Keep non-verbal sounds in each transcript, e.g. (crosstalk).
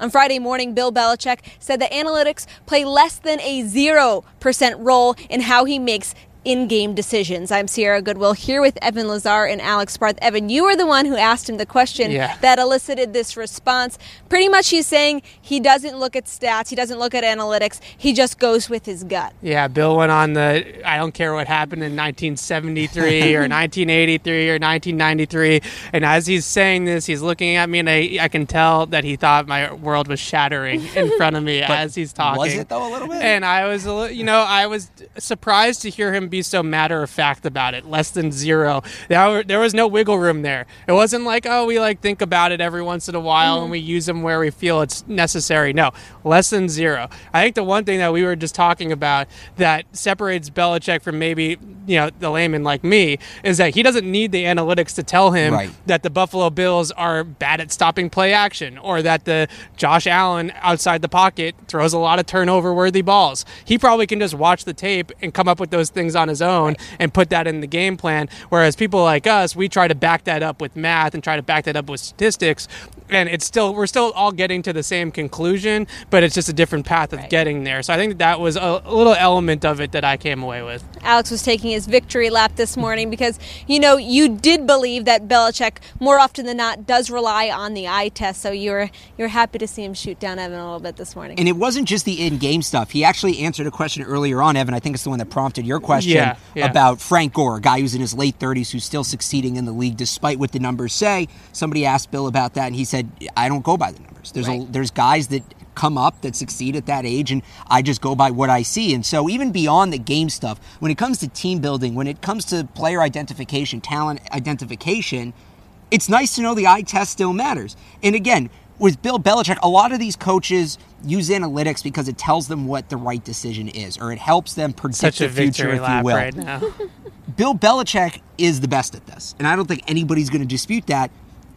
On Friday morning, Bill Belichick said that analytics play less than a 0% role in how he makes in-game decisions. I'm Sierra Goodwill here with Evan Lazar and Alex Barth. Evan, you were the one who asked him the question Yeah. that elicited this response. Pretty much he's saying he doesn't look at stats, he doesn't look at analytics, he just goes with his gut. Yeah, Bill went on the I don't care what happened in 1973 (laughs) or 1983 or 1993. And as he's saying this, he's looking at me and I, I can tell that he thought my world was shattering in front of me (laughs) as he's talking. was it, though, a little bit? And I was, a li- you know, I was surprised to hear him be so matter of fact about it. Less than zero. There, there was no wiggle room there. It wasn't like, oh, we like think about it every once in a while and we mm. use them where we feel it's necessary. No, less than zero. I think the one thing that we were just talking about that separates Belichick from maybe, you know, the layman like me is that he doesn't need the analytics to tell him Right. that the Buffalo Bills are bad at stopping play action or that the Josh Allen outside the pocket throws a lot of turnover worthy balls. He probably can just watch the tape and come up with those things on his own and put that in the game plan. Whereas people like us, we try to back that up with math and try to back that up with statistics. And it's still, we're still all getting to the same conclusion, but it's just a different path of getting there. So I think that, that was a, a little element of it that I came away with. Alex was taking his victory lap this morning because, you know, you did believe that Belichick, more often than not, does rely on the eye test. So you're you're happy to see him shoot down Evan a little bit this morning. And it wasn't just the in-game stuff. He actually answered a question earlier on, Evan. I think it's the one that prompted your question Yeah, yeah. about Frank Gore, a guy who's in his late 30s who's still succeeding in the league despite what the numbers say. Somebody asked Bill about that, and he said, "I don't go by the numbers. There's a, there's guys that come up that succeed at that age, and I just go by what I see. And so even beyond the game stuff, when it comes to team building, when it comes to player identification, talent identification." it's nice to know the eye test still matters. And again, with Bill Belichick, a lot of these coaches use analytics because it tells them what the right decision is, or it helps them predict Such a the future, if you will. right now. (laughs) (laughs) Bill Belichick is the best at this, and I don't think anybody's going to dispute that.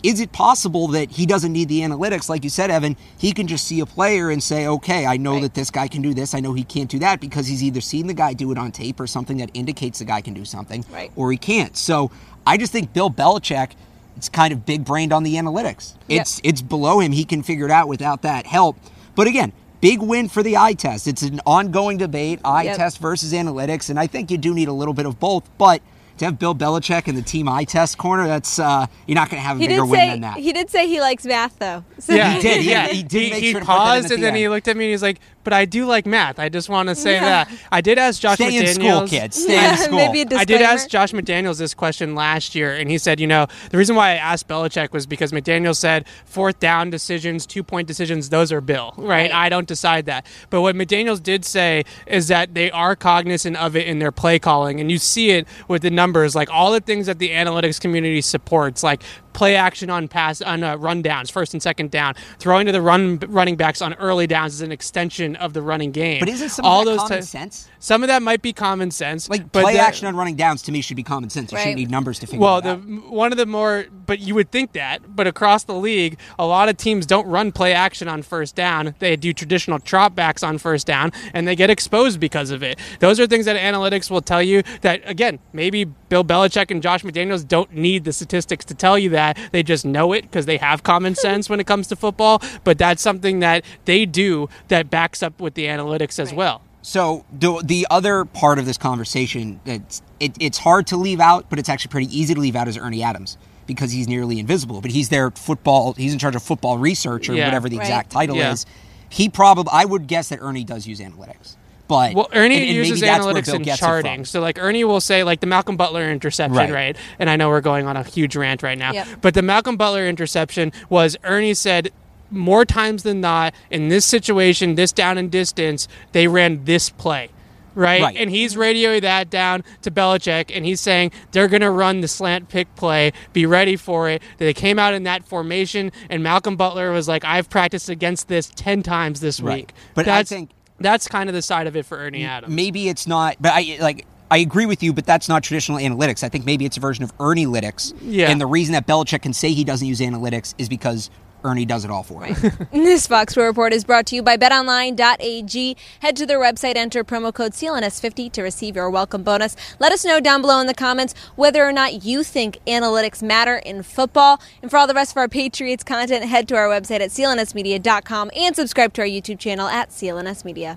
Is it possible that he doesn't need the analytics, like you said, Evan? He can just see a player and say, "Okay, I know that this guy can do this. I know he can't do that," because he's either seen the guy do it on tape or something that indicates the guy can do something, Right. or he can't. So I just think Bill Belichick, it's kind of big brained on the analytics. Yep. It's it's below him. He can figure it out without that help. But again, big win for the eye test. It's an ongoing debate, eye Yep. test versus analytics, and I think you do need a little bit of both. But to have Bill Belichick in the team eye test corner, that's uh, you're not going to have a he bigger did win than that. he did say he likes math though. So Yeah, He did, yeah. (laughs) he did make he sure to put that in paused and the then he looked at me and he's like, "But I do like math. I just want to say Yeah. that." I did ask Josh Stay in McDaniels. school, kids. Stay in school. Maybe a I did ask. Josh McDaniels this question last year, and he said, you know, the reason why I asked Belichick was because McDaniels said fourth down decisions, two point decisions, those are Bill, right? Right. I don't decide that. But what McDaniels did say is that they are cognizant of it in their play calling, and you see it with the numbers, like all the things that the analytics community supports, like play action on pass on uh, run downs, first and second down, throwing to the run running backs on early downs is an extension of the running game. but isn't some all of that those common ti- sense? Some of that might be common sense, Like but play there- action on running downs to me should be common sense. You Right. shouldn't need numbers to figure well, it the out. one of the more, but you would think that, but across the league, a lot of teams don't run play action on first down. They do traditional drop backs on first down, and they get exposed because of it. Those are things that analytics will tell you that again, maybe Bill Belichick and Josh McDaniels don't need the statistics to tell you that. They just know it because they have common (laughs) sense when it comes to football. But that's something that they do that backs up with the analytics as well. So the the other part of this conversation that's it, it's hard to leave out, but it's actually pretty easy to leave out is Ernie Adams because he's nearly invisible. But he's their football. He's in charge of football research or Yeah. whatever the Right. exact title Yeah. is. He probably I would guess that Ernie does use analytics. But Well, Ernie and- and uses that's analytics and gets it from. charting. So, like, Ernie will say, like, the Malcolm Butler interception, Right. right? And I know we're going on a huge rant right now. Yep. But the Malcolm Butler interception was Ernie said, more times than not, in this situation, this down and distance, they ran this play. right? Right. And he's radioing that down to Belichick, and he's saying they're going to run the slant pick play. Be ready for it. They came out in that formation, and Malcolm Butler was like, "I've practiced against this ten times this Right. week." But I think- that's kind of the side of it for Ernie Adams. maybe it's not but i like I agree with you, but that's not traditional analytics. I think maybe it's a version of Ernie Lytics. Yeah. And the reason that Belichick can say he doesn't use analytics is because Ernie does it all for him. (laughs) (laughs) This Foxboro Report is brought to you by betonline.ag. Head to their website, enter promo code CLNS50 to receive your welcome bonus. Let us know down below in the comments whether or not you think analytics matter in football. And for all the rest of our Patriots content, head to our website at clnsmedia.com and subscribe to our YouTube channel at CLNS Media.